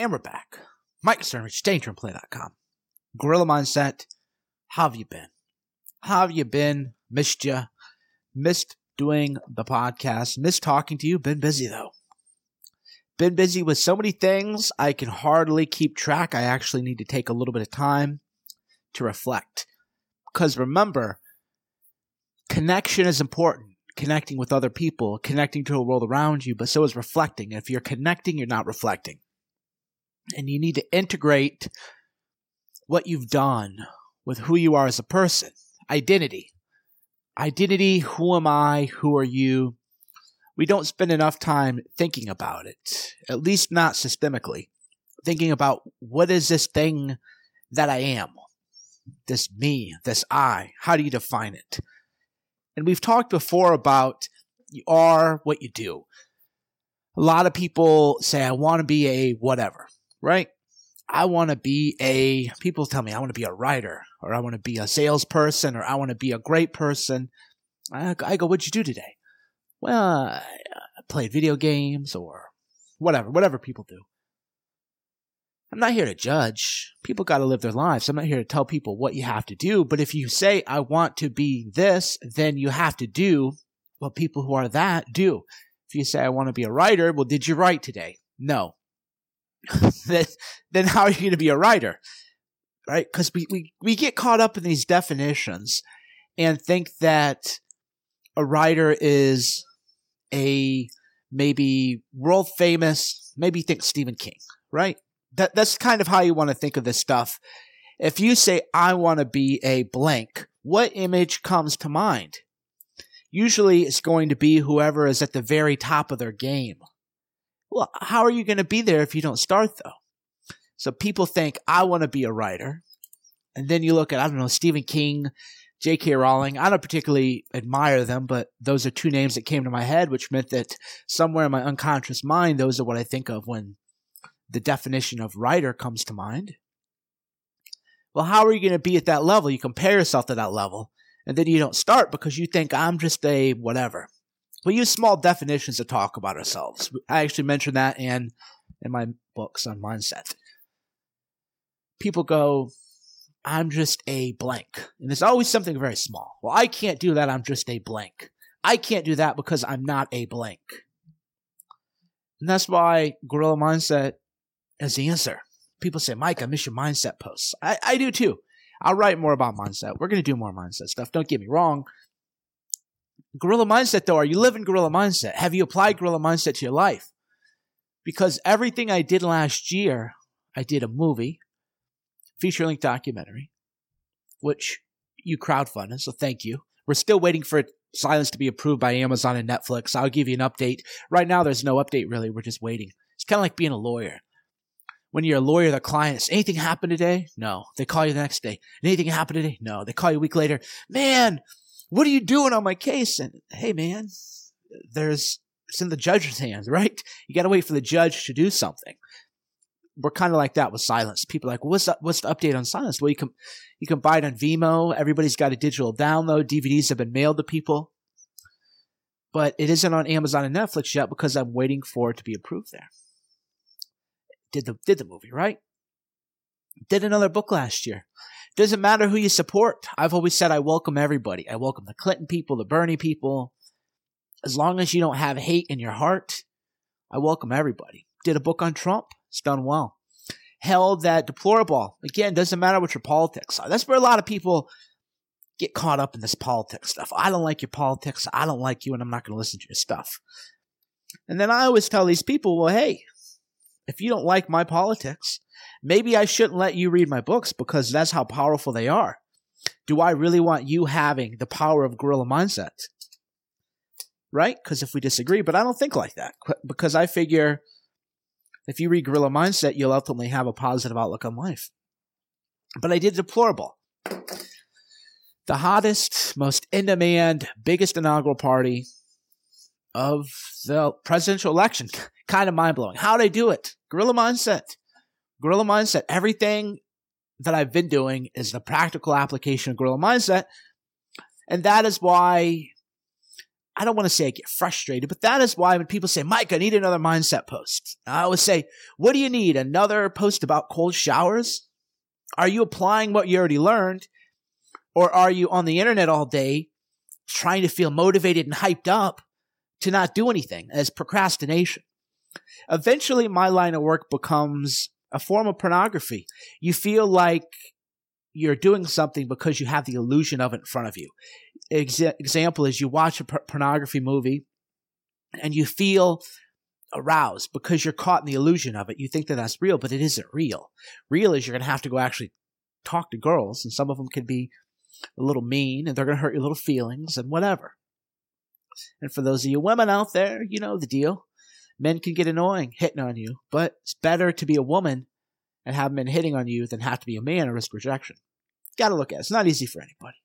And we're back. Mike Stern, DangerandPlay.com. Gorilla Mindset. How have you been? How have you been? Missed you. Missed doing the podcast. Missed talking to you. Been busy though. Been busy with so many things, I can hardly keep track. I actually need to take a little bit of time to reflect. Because remember, connection is important. Connecting with other people, connecting to the world around you, but so is reflecting. If you're connecting, you're not reflecting. And you need to integrate what you've done with who you are as a person. Identity. Identity. Who am I? Who are you? We don't spend enough time thinking about it, at least not systemically. Thinking about what is this thing that I am? This me, this I. How do you define it? And we've talked before about you are what you do. A lot of people say, I want to be a whatever, right? I want to be a, people tell me I want to be a writer or I want to be a salesperson or I want to be a great person. I, I go, what'd you do today? Well, I played video games or whatever, whatever people do. I'm not here to judge. People got to live their lives. I'm not here to tell people what you have to do. But if you say, I want to be this, then you have to do what people who are that do. If you say, I want to be a writer, well, did you write today? No. then, then how are you going to be a writer? Right? Because we, we, we get caught up in these definitions and think that a writer is a maybe world famous, maybe think Stephen King, right? That, that's kind of how you want to think of this stuff. If you say, I want to be a blank, what image comes to mind? Usually it's going to be whoever is at the very top of their game. Well, how are you going to be there if you don't start though? So people think, I want to be a writer. And then you look at, I don't know, Stephen King, J.K. Rowling. I don't particularly admire them, but those are two names that came to my head, which meant that somewhere in my unconscious mind, those are what I think of when the definition of writer comes to mind. Well, how are you going to be at that level? You compare yourself to that level, and then you don't start because you think I'm just a whatever. We use small definitions to talk about ourselves. I actually mentioned that in in my books on mindset. People go, I'm just a blank. And it's always something very small. Well, I can't do that. I'm just a blank. I can't do that because I'm not a blank. And that's why Gorilla Mindset is the answer. People say, Mike, I miss your mindset posts. I, I do too. I'll write more about mindset. We're going to do more mindset stuff. Don't get me wrong. Gorilla Mindset, though, are you living Gorilla Mindset? Have you applied Gorilla Mindset to your life? Because everything I did last year, I did a movie, feature length documentary, which you crowdfunded, so thank you. We're still waiting for Silence to be approved by Amazon and Netflix. I'll give you an update. Right now, there's no update really. We're just waiting. It's kind of like being a lawyer. When you're a lawyer, the client, anything happened today? No. They call you the next day. Anything happened today? No. They call you a week later. Man, what are you doing on my case? And hey, man, there's, it's in the judge's hands, right? You got to wait for the judge to do something we're kind of like that with silence. People are like, what's the, what's the update on silence? Well, you can you can buy it on Vimeo. Everybody's got a digital download. DVDs have been mailed to people, but it isn't on Amazon and Netflix yet because I'm waiting for it to be approved there. Did the did the movie right? Did another book last year. Doesn't matter who you support. I've always said I welcome everybody. I welcome the Clinton people, the Bernie people. As long as you don't have hate in your heart, I welcome everybody. Did a book on Trump it's done well. Held that DeploraBall. Again, doesn't matter what your politics are. That's where a lot of people get caught up in this politics stuff. I don't like your politics. I don't like you, and I'm not going to listen to your stuff. And then I always tell these people, well, hey, if you don't like my politics, maybe I shouldn't let you read my books because that's how powerful they are. Do I really want you having the power of gorilla mindset? Right? Because if we disagree, but I don't think like that because I figure if you read Gorilla Mindset, you'll ultimately have a positive outlook on life. But I did DeploraBall. The hottest, most in demand, biggest inaugural party of the presidential election. kind of mind blowing. How'd I do it? Gorilla Mindset. Gorilla Mindset. Everything that I've been doing is the practical application of Gorilla Mindset. And that is why I don't want to say I get frustrated, but that is why when people say, Mike, I need another mindset post, I always say, what do you need? Another post about cold showers? Are you applying what you already learned? Or are you on the internet all day trying to feel motivated and hyped up to not do anything as procrastination? Eventually, my line of work becomes a form of pornography. You feel like you're doing something because you have the illusion of it in front of you. Exa- example is you watch a p- pornography movie and you feel aroused because you're caught in the illusion of it. You think that that's real, but it isn't real. Real is you're going to have to go actually talk to girls, and some of them can be a little mean and they're going to hurt your little feelings and whatever. And for those of you women out there, you know the deal. Men can get annoying hitting on you, but it's better to be a woman and have men hitting on you than have to be a man and risk rejection. Got to look at it. It's not easy for anybody.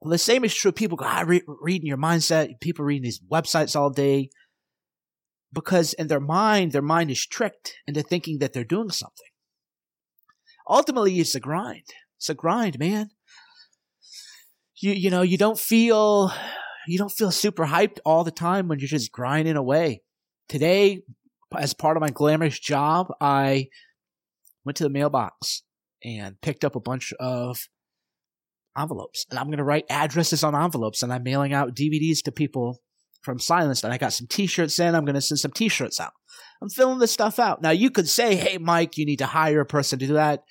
Well, the same is true. People go, ah, I read reading your mindset. People reading these websites all day because in their mind, their mind is tricked into thinking that they're doing something. Ultimately, it's a grind. It's a grind, man. You, you know, you don't feel, you don't feel super hyped all the time when you're just grinding away. Today, as part of my glamorous job, I went to the mailbox and picked up a bunch of envelopes. And I'm going to write addresses on envelopes and I'm mailing out DVDs to people from Silence. And I got some t shirts in. I'm going to send some t shirts out. I'm filling this stuff out. Now you could say, Hey, Mike, you need to hire a person to do that.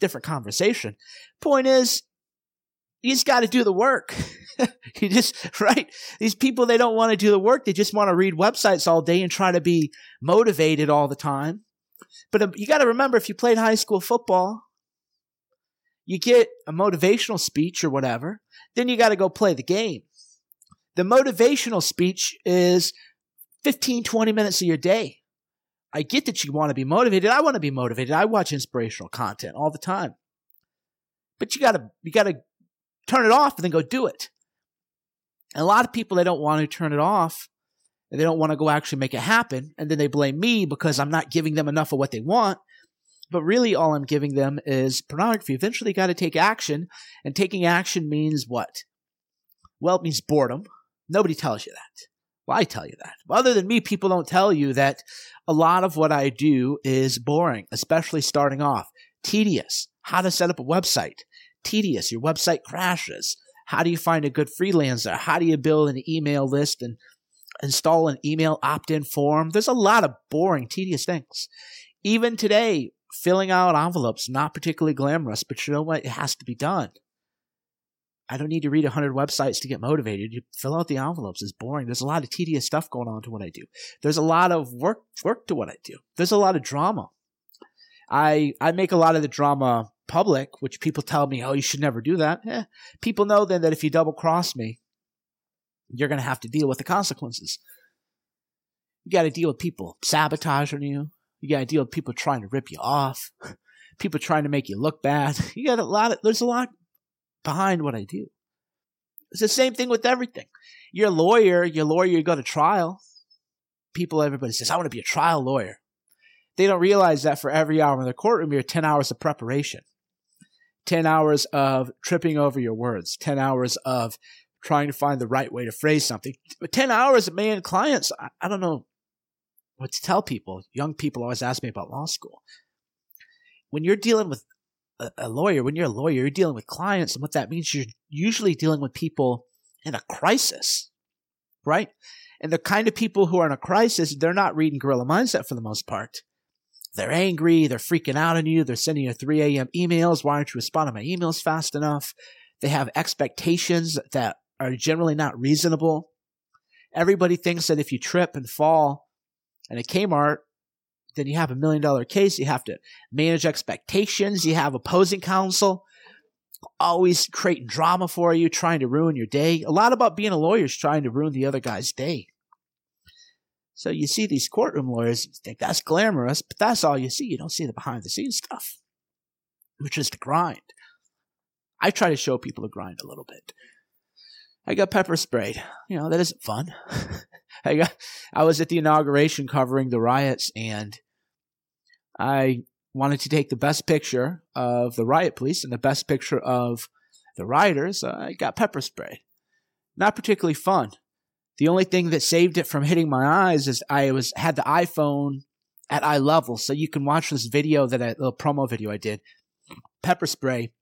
Different conversation. Point is, you just got to do the work. you just, right? These people, they don't want to do the work. They just want to read websites all day and try to be motivated all the time. But um, you got to remember if you played high school football, you get a motivational speech or whatever, then you got to go play the game. The motivational speech is 15, 20 minutes of your day. I get that you want to be motivated. I want to be motivated. I watch inspirational content all the time. But you gotta, you gotta turn it off and then go do it. And a lot of people, they don't want to turn it off and they don't want to go actually make it happen. And then they blame me because I'm not giving them enough of what they want. But really, all I'm giving them is pornography. Eventually, got to take action. And taking action means what? Well, it means boredom. Nobody tells you that. Well, I tell you that. Other than me, people don't tell you that a lot of what I do is boring, especially starting off. Tedious. How to set up a website. Tedious. Your website crashes. How do you find a good freelancer? How do you build an email list and install an email opt in form? There's a lot of boring, tedious things. Even today, filling out envelopes, not particularly glamorous, but you know what? It has to be done. I don't need to read 100 websites to get motivated. You fill out the envelopes. It's boring. There's a lot of tedious stuff going on to what I do. There's a lot of work, work to what I do. There's a lot of drama. I, I make a lot of the drama public, which people tell me, oh, you should never do that. Eh, people know then that if you double cross me, you're going to have to deal with the consequences. You got to deal with people sabotaging you. You got to deal with people trying to rip you off. People trying to make you look bad. You got a lot of, there's a lot behind what I do. It's the same thing with everything. You're a lawyer, you're a lawyer, you go to trial. People, everybody says, I want to be a trial lawyer. They don't realize that for every hour in the courtroom, you're 10 hours of preparation, 10 hours of tripping over your words, 10 hours of trying to find the right way to phrase something. 10 hours, of man, clients, I, I don't know what to tell people. Young people always ask me about law school. When you're dealing with a, a lawyer, when you're a lawyer, you're dealing with clients, and what that means, you're usually dealing with people in a crisis, right? And the kind of people who are in a crisis, they're not reading gorilla Mindset for the most part. They're angry, they're freaking out on you, they're sending you 3 a.m. emails. Why aren't you responding to my emails fast enough? They have expectations that are generally not reasonable. Everybody thinks that if you trip and fall in a Kmart, then you have a million dollar case. You have to manage expectations. You have opposing counsel always creating drama for you, trying to ruin your day. A lot about being a lawyer is trying to ruin the other guy's day. So you see these courtroom lawyers, you think that's glamorous, but that's all you see. You don't see the behind the scenes stuff, which is the grind. I try to show people the grind a little bit. I got pepper sprayed. You know, that isn't fun. I got I was at the inauguration covering the riots and I wanted to take the best picture of the riot police and the best picture of the rioters. I got pepper sprayed. Not particularly fun. The only thing that saved it from hitting my eyes is I was had the iPhone at eye level, so you can watch this video that I, little promo video I did. Pepper spray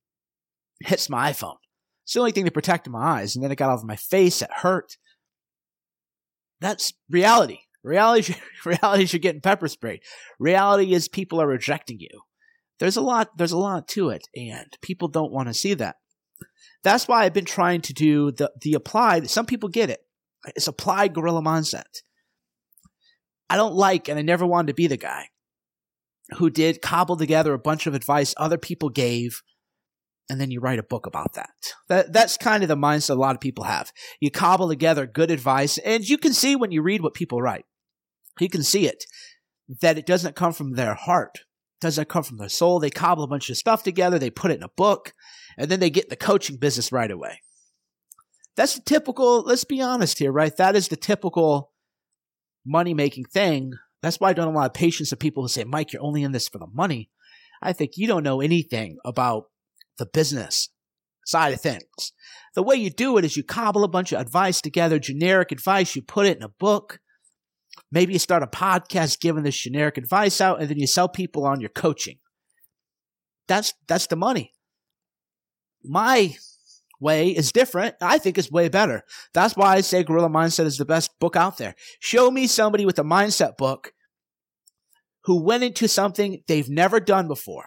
hits my iPhone. It's the only thing that protected my eyes, and then it got over my face. It hurt. That's reality. Reality, reality is you're getting pepper sprayed. Reality is people are rejecting you. There's a lot. There's a lot to it, and people don't want to see that. That's why I've been trying to do the the applied. Some people get it. It's applied gorilla mindset. I don't like, and I never wanted to be the guy who did cobble together a bunch of advice other people gave, and then you write a book about that. That that's kind of the mindset a lot of people have. You cobble together good advice, and you can see when you read what people write. You can see it that it doesn't come from their heart, doesn't come from their soul. They cobble a bunch of stuff together, they put it in a book, and then they get the coaching business right away. That's the typical, let's be honest here, right? That is the typical money making thing. That's why I don't have a lot of patience people who say, Mike, you're only in this for the money. I think you don't know anything about the business side of things. The way you do it is you cobble a bunch of advice together, generic advice, you put it in a book. Maybe you start a podcast giving this generic advice out and then you sell people on your coaching. That's that's the money. My way is different. I think it's way better. That's why I say Gorilla Mindset is the best book out there. Show me somebody with a mindset book who went into something they've never done before,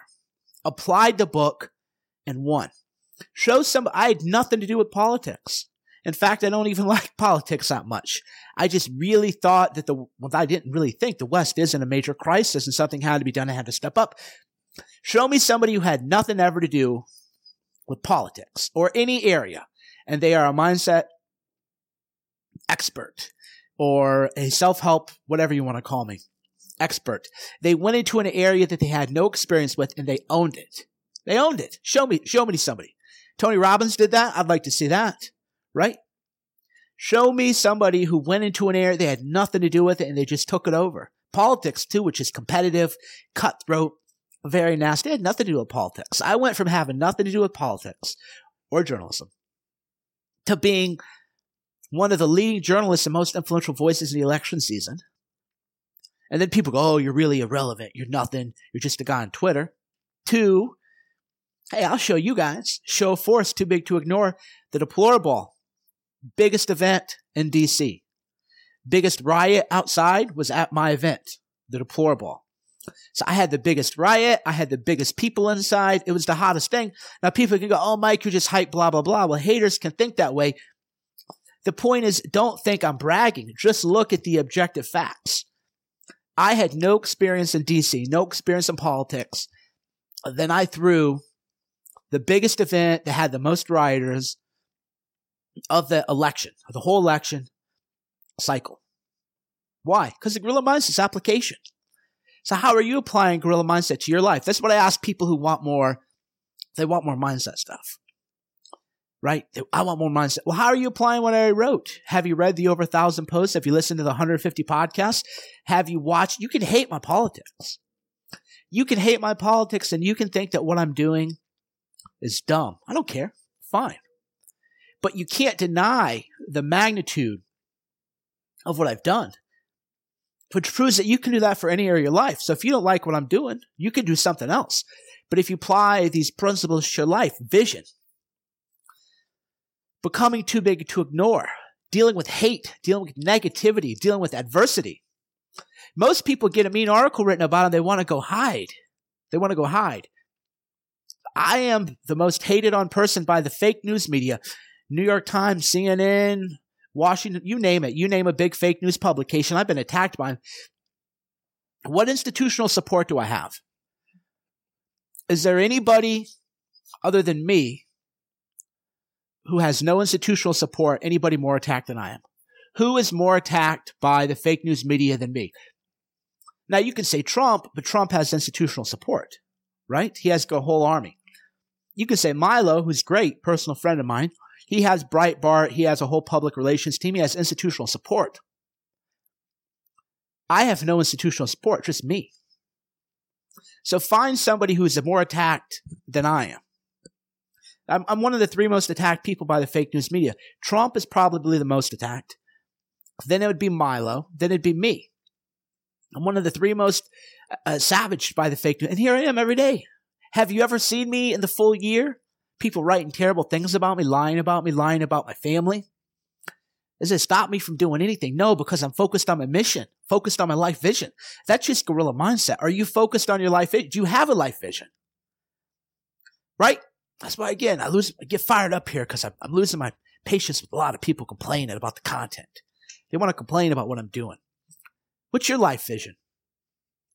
applied the book, and won. Show some, I had nothing to do with politics. In fact, I don't even like politics that much. I just really thought that the, well, I didn't really think the West is in a major crisis and something had to be done. I had to step up. Show me somebody who had nothing ever to do with politics or any area, and they are a mindset expert or a self help, whatever you want to call me, expert. They went into an area that they had no experience with and they owned it. They owned it. Show me, show me somebody. Tony Robbins did that. I'd like to see that, right? Show me somebody who went into an area they had nothing to do with it and they just took it over. Politics too, which is competitive, cutthroat, very nasty. It had nothing to do with politics. I went from having nothing to do with politics or journalism to being one of the leading journalists and most influential voices in the election season. And then people go, oh, you're really irrelevant. You're nothing. You're just a guy on Twitter. Two, hey, I'll show you guys. Show force too big to ignore. The DeploraBall. Biggest event in DC. Biggest riot outside was at my event. The DeploraBall. So I had the biggest riot. I had the biggest people inside. It was the hottest thing. Now people can go, Oh, Mike, you just hype, blah, blah, blah. Well, haters can think that way. The point is, don't think I'm bragging. Just look at the objective facts. I had no experience in DC, no experience in politics. Then I threw the biggest event that had the most rioters of the election, of the whole election cycle. Why? Because the Gorilla Mindset's application. So how are you applying Gorilla Mindset to your life? That's what I ask people who want more. They want more mindset stuff. Right? I want more mindset. Well, how are you applying what I wrote? Have you read the over a thousand posts? Have you listened to the 150 podcasts? Have you watched? You can hate my politics. You can hate my politics and you can think that what I'm doing is dumb. I don't care. Fine. But you can't deny the magnitude of what I've done which proves that you can do that for any area of your life. So if you don't like what I'm doing, you can do something else. But if you apply these principles to your life, vision, becoming too big to ignore, dealing with hate, dealing with negativity, dealing with adversity. Most people get a mean article written about them, they want to go hide. They want to go hide. I am the most hated on person by the fake news media. New York Times, CNN, Washington, you name it. You name a big fake news publication. I've been attacked by. What institutional support do I have? Is there anybody other than me who has no institutional support, anybody more attacked than I am? Who is more attacked by the fake news media than me? Now you can say Trump, but Trump has institutional support, right? He has a whole army. You can say Milo, who's great, personal friend of mine, he has Breitbart. He has a whole public relations team. He has institutional support. I have no institutional support, just me. So find somebody who is more attacked than I am. I'm, I'm one of the three most attacked people by the fake news media. Trump is probably the most attacked. Then it would be Milo. Then it'd be me. I'm one of the three most uh, savaged by the fake news. And here I am every day. Have you ever seen me in the full year? People writing terrible things about me, lying about me, lying about my family. Does it stop me from doing anything? No, because I'm focused on my mission, focused on my life vision. That's just gorilla mindset. Are you focused on your life? Do you have a life vision? Right? That's why, again, I lose, I get fired up here because I'm, I'm losing my patience with a lot of people complaining about the content. They want to complain about what I'm doing. What's your life vision?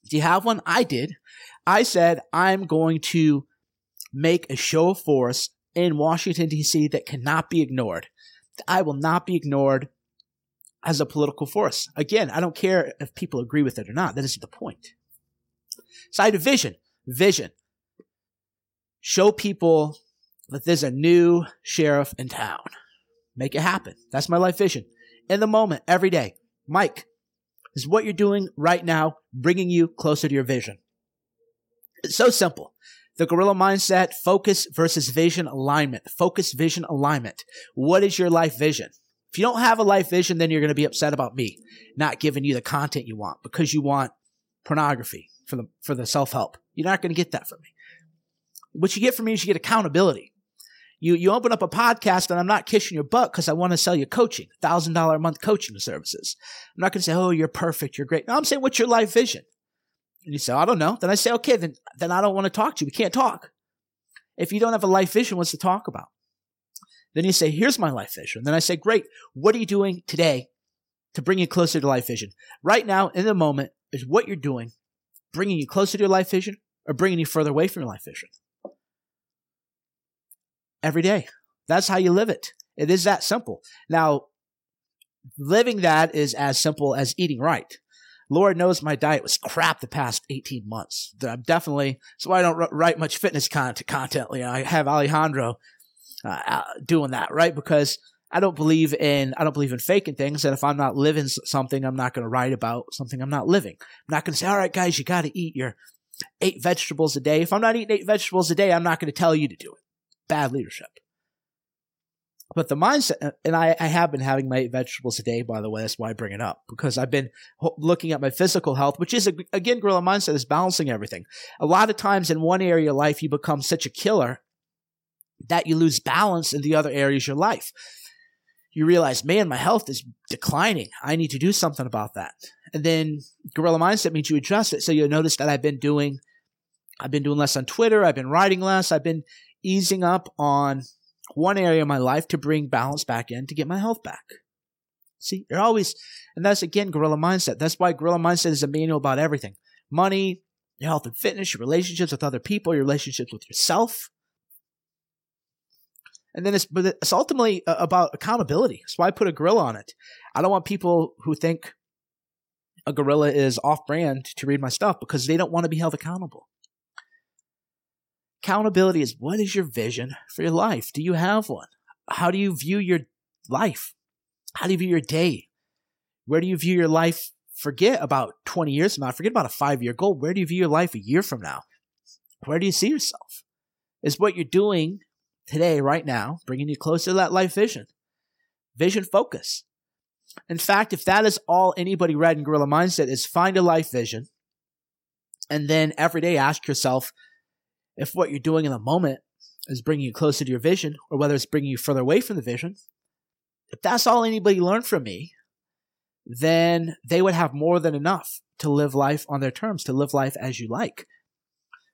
Do you have one? I did. I said, I'm going to make a show of force in Washington, D.C. that cannot be ignored. I will not be ignored as a political force. Again, I don't care if people agree with it or not. That isn't the point. Side of vision. Vision. Show people that there's a new sheriff in town. Make it happen. That's my life vision. In the moment, every day. Mike, is what you're doing right now bringing you closer to your vision? It's so simple. The gorilla mindset, focus versus vision alignment. Focus, vision, alignment. What is your life vision? If you don't have a life vision, then you're going to be upset about me not giving you the content you want because you want pornography for the, for the self-help. You're not going to get that from me. What you get from me is you get accountability. You, you open up a podcast and I'm not kissing your butt because I want to sell you coaching, thousand dollar a month coaching services. I'm not going to say, Oh, you're perfect. You're great. No, I'm saying, what's your life vision? And you say, I don't know. Then I say, okay, then, then I don't want to talk to you. We can't talk. If you don't have a life vision, what's to talk about? Then you say, here's my life vision. And Then I say, great. What are you doing today to bring you closer to life vision? Right now, in the moment, is what you're doing bringing you closer to your life vision or bringing you further away from your life vision? Every day. That's how you live it. It is that simple. Now, living that is as simple as eating right. Lord knows my diet was crap the past 18 months. I'm definitely, so I don't write much fitness content. content. You know, I have Alejandro uh, doing that, right? Because I don't believe in, I don't believe in faking things. And if I'm not living something, I'm not going to write about something I'm not living. I'm not going to say, all right, guys, you got to eat your eight vegetables a day. If I'm not eating eight vegetables a day, I'm not going to tell you to do it. Bad leadership. But the mindset, uh, and I, I have been having my vegetables a day, by the way. That's why I bring it up because I've been looking at my physical health, which is again, gorilla mindset is balancing everything. A lot of times in one area of life, you become such a killer that you lose balance in the other areas of your life. You realize, man, my health is declining. I need to do something about that. And then gorilla mindset means you adjust it. So you'll notice that I've been doing, I've been doing less on Twitter. I've been writing less. I've been easing up on one area of my life to bring balance back in to get my health back. See, you're always, and that's again gorilla mindset. That's why gorilla mindset is a manual about everything money, your health and fitness, your relationships with other people, your relationships with yourself. And then it's, but it's ultimately uh, about accountability. That's why I put a gorilla on it. I don't want people who think a gorilla is off brand to read my stuff because they don't want to be held accountable. Accountability is what is your vision for your life? Do you have one? How do you view your life? How do you view your day? Where do you view your life? Forget about 20 years from now. Forget about a five year goal. Where do you view your life a year from now? Where do you see yourself? Is what you're doing today, right now, bringing you closer to that life vision? Vision focus. In fact, if that is all anybody read in Gorilla Mindset is find a life vision and then every day ask yourself, if what you're doing in the moment is bringing you closer to your vision or whether it's bringing you further away from the vision, if that's all anybody learned from me, then they would have more than enough to live life on their terms, to live life as you like.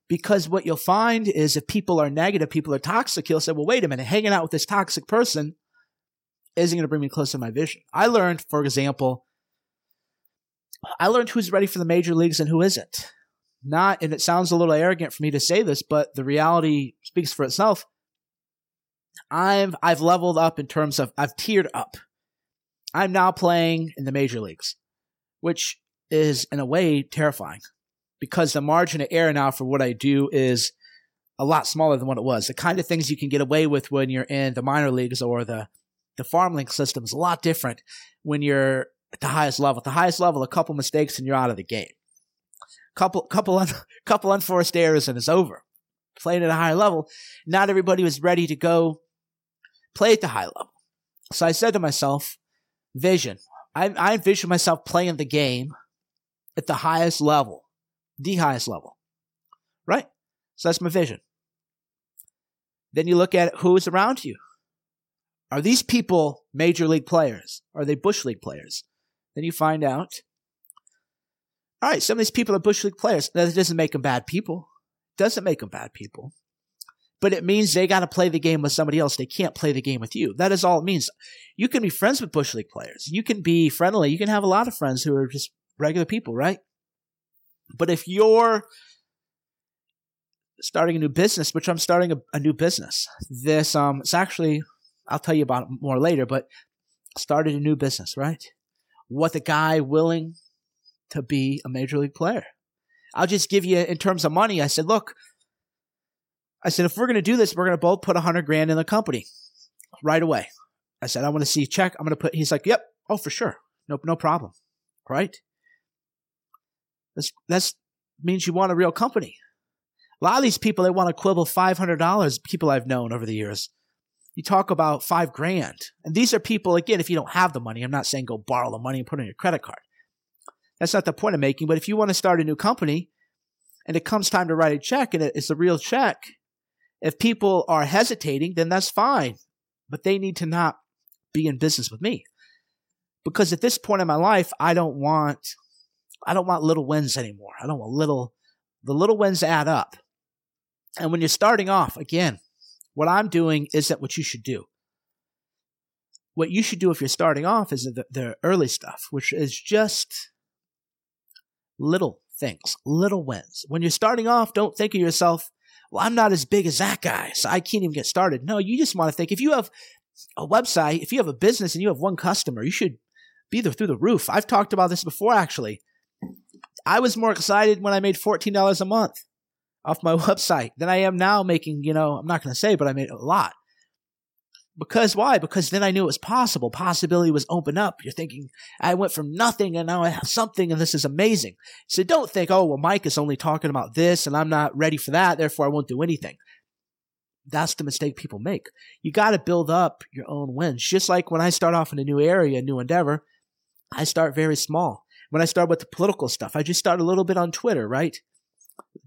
Because what you'll find is if people are negative, people are toxic, you'll say, well, wait a minute, hanging out with this toxic person isn't going to bring me closer to my vision. I learned, for example, I learned who's ready for the major leagues and who isn't not, and it sounds a little arrogant for me to say this, but the reality speaks for itself. I've, I've leveled up in terms of, I've tiered up. I'm now playing in the major leagues, which is in a way terrifying because the margin of error now for what I do is a lot smaller than what it was. The kind of things you can get away with when you're in the minor leagues or the, the farm league system is a lot different when you're at the highest level. At the highest level, a couple mistakes and you're out of the game couple couple un, couple unforced errors and it's over. Playing at a high level, not everybody was ready to go play at the high level. So I said to myself, vision. I, I envision myself playing the game at the highest level, the highest level, right? So that's my vision. Then you look at who's around you. Are these people major league players? Are they bush league players? Then you find out. All right, some of these people are bush league players. That doesn't make them bad people. Doesn't make them bad people. But it means they got to play the game with somebody else. They can't play the game with you. That is all it means. You can be friends with bush league players. You can be friendly. You can have a lot of friends who are just regular people, right? But if you're starting a new business, which I'm starting a, a new business, this um, it's actually I'll tell you about it more later, but started a new business, right? What the guy willing to be a major league player. I'll just give you in terms of money. I said, look, I said, if we're going to do this, we're going to both put a hundred grand in the company right away. I said, I want to see a check. I'm going to put, he's like, yep. Oh, for sure. No, no problem. Right. That's, that's means you want a real company. A lot of these people, they want to quibble $500, people I've known over the years. You talk about five grand. And these are people, again, if you don't have the money, I'm not saying go borrow the money and put it on your credit card. That's not the point I'm making. But if you want to start a new company and it comes time to write a check and it's a real check, if people are hesitating, then that's fine. But they need to not be in business with me. Because at this point in my life, I don't want I don't want little wins anymore. I don't want little the little wins add up. And when you're starting off, again, what I'm doing isn't what you should do. What you should do if you're starting off is the, the early stuff, which is just little things, little wins. When you're starting off, don't think of yourself, well, I'm not as big as that guy, so I can't even get started. No, you just want to think if you have a website, if you have a business and you have one customer, you should be there through the roof. I've talked about this before, actually. I was more excited when I made $14 a month off my website than I am now making, you know, I'm not going to say, but I made a lot. Because why? Because then I knew it was possible. Possibility was open up. You're thinking, I went from nothing and now I have something and this is amazing. So don't think, oh, well, Mike is only talking about this and I'm not ready for that. Therefore, I won't do anything. That's the mistake people make. You got to build up your own wins. Just like when I start off in a new area, a new endeavor, I start very small. When I start with the political stuff, I just start a little bit on Twitter, right?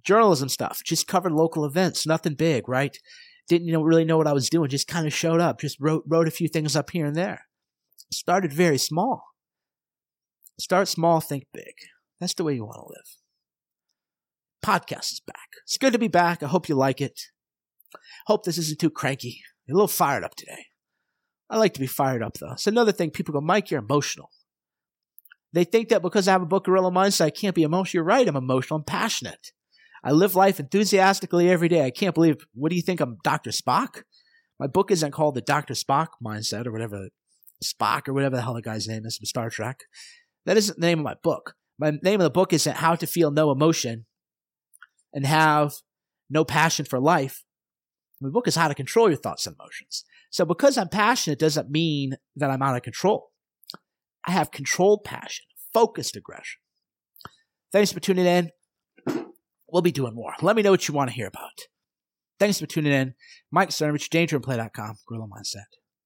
Journalism stuff, just covered local events, nothing big, right? Didn't you know, really know what I was doing, just kind of showed up, just wrote, wrote a few things up here and there. Started very small. Start small, think big. That's the way you want to live. Podcast is back. It's good to be back. I hope you like it. Hope this isn't too cranky. A little fired up today. I like to be fired up though. It's another thing. People go, Mike, you're emotional. They think that because I have a book, Gorilla Mindset, I can't be emotional. You're right. I'm emotional. I'm passionate. I live life enthusiastically every day. I can't believe, what do you think? I'm Dr. Spock? My book isn't called the Dr. Spock mindset or whatever, Spock or whatever the hell the guy's name is from Star Trek. That isn't the name of my book. My name of the book isn't How to Feel No Emotion and Have No Passion for Life. My book is How to Control Your Thoughts and Emotions. So because I'm passionate doesn't mean that I'm out of control. I have controlled passion, focused aggression. Thanks for tuning in. We'll be doing more. Let me know what you want to hear about. Thanks for tuning in. Mike Cernovich, DangerandPlay.com, Gorilla Mindset.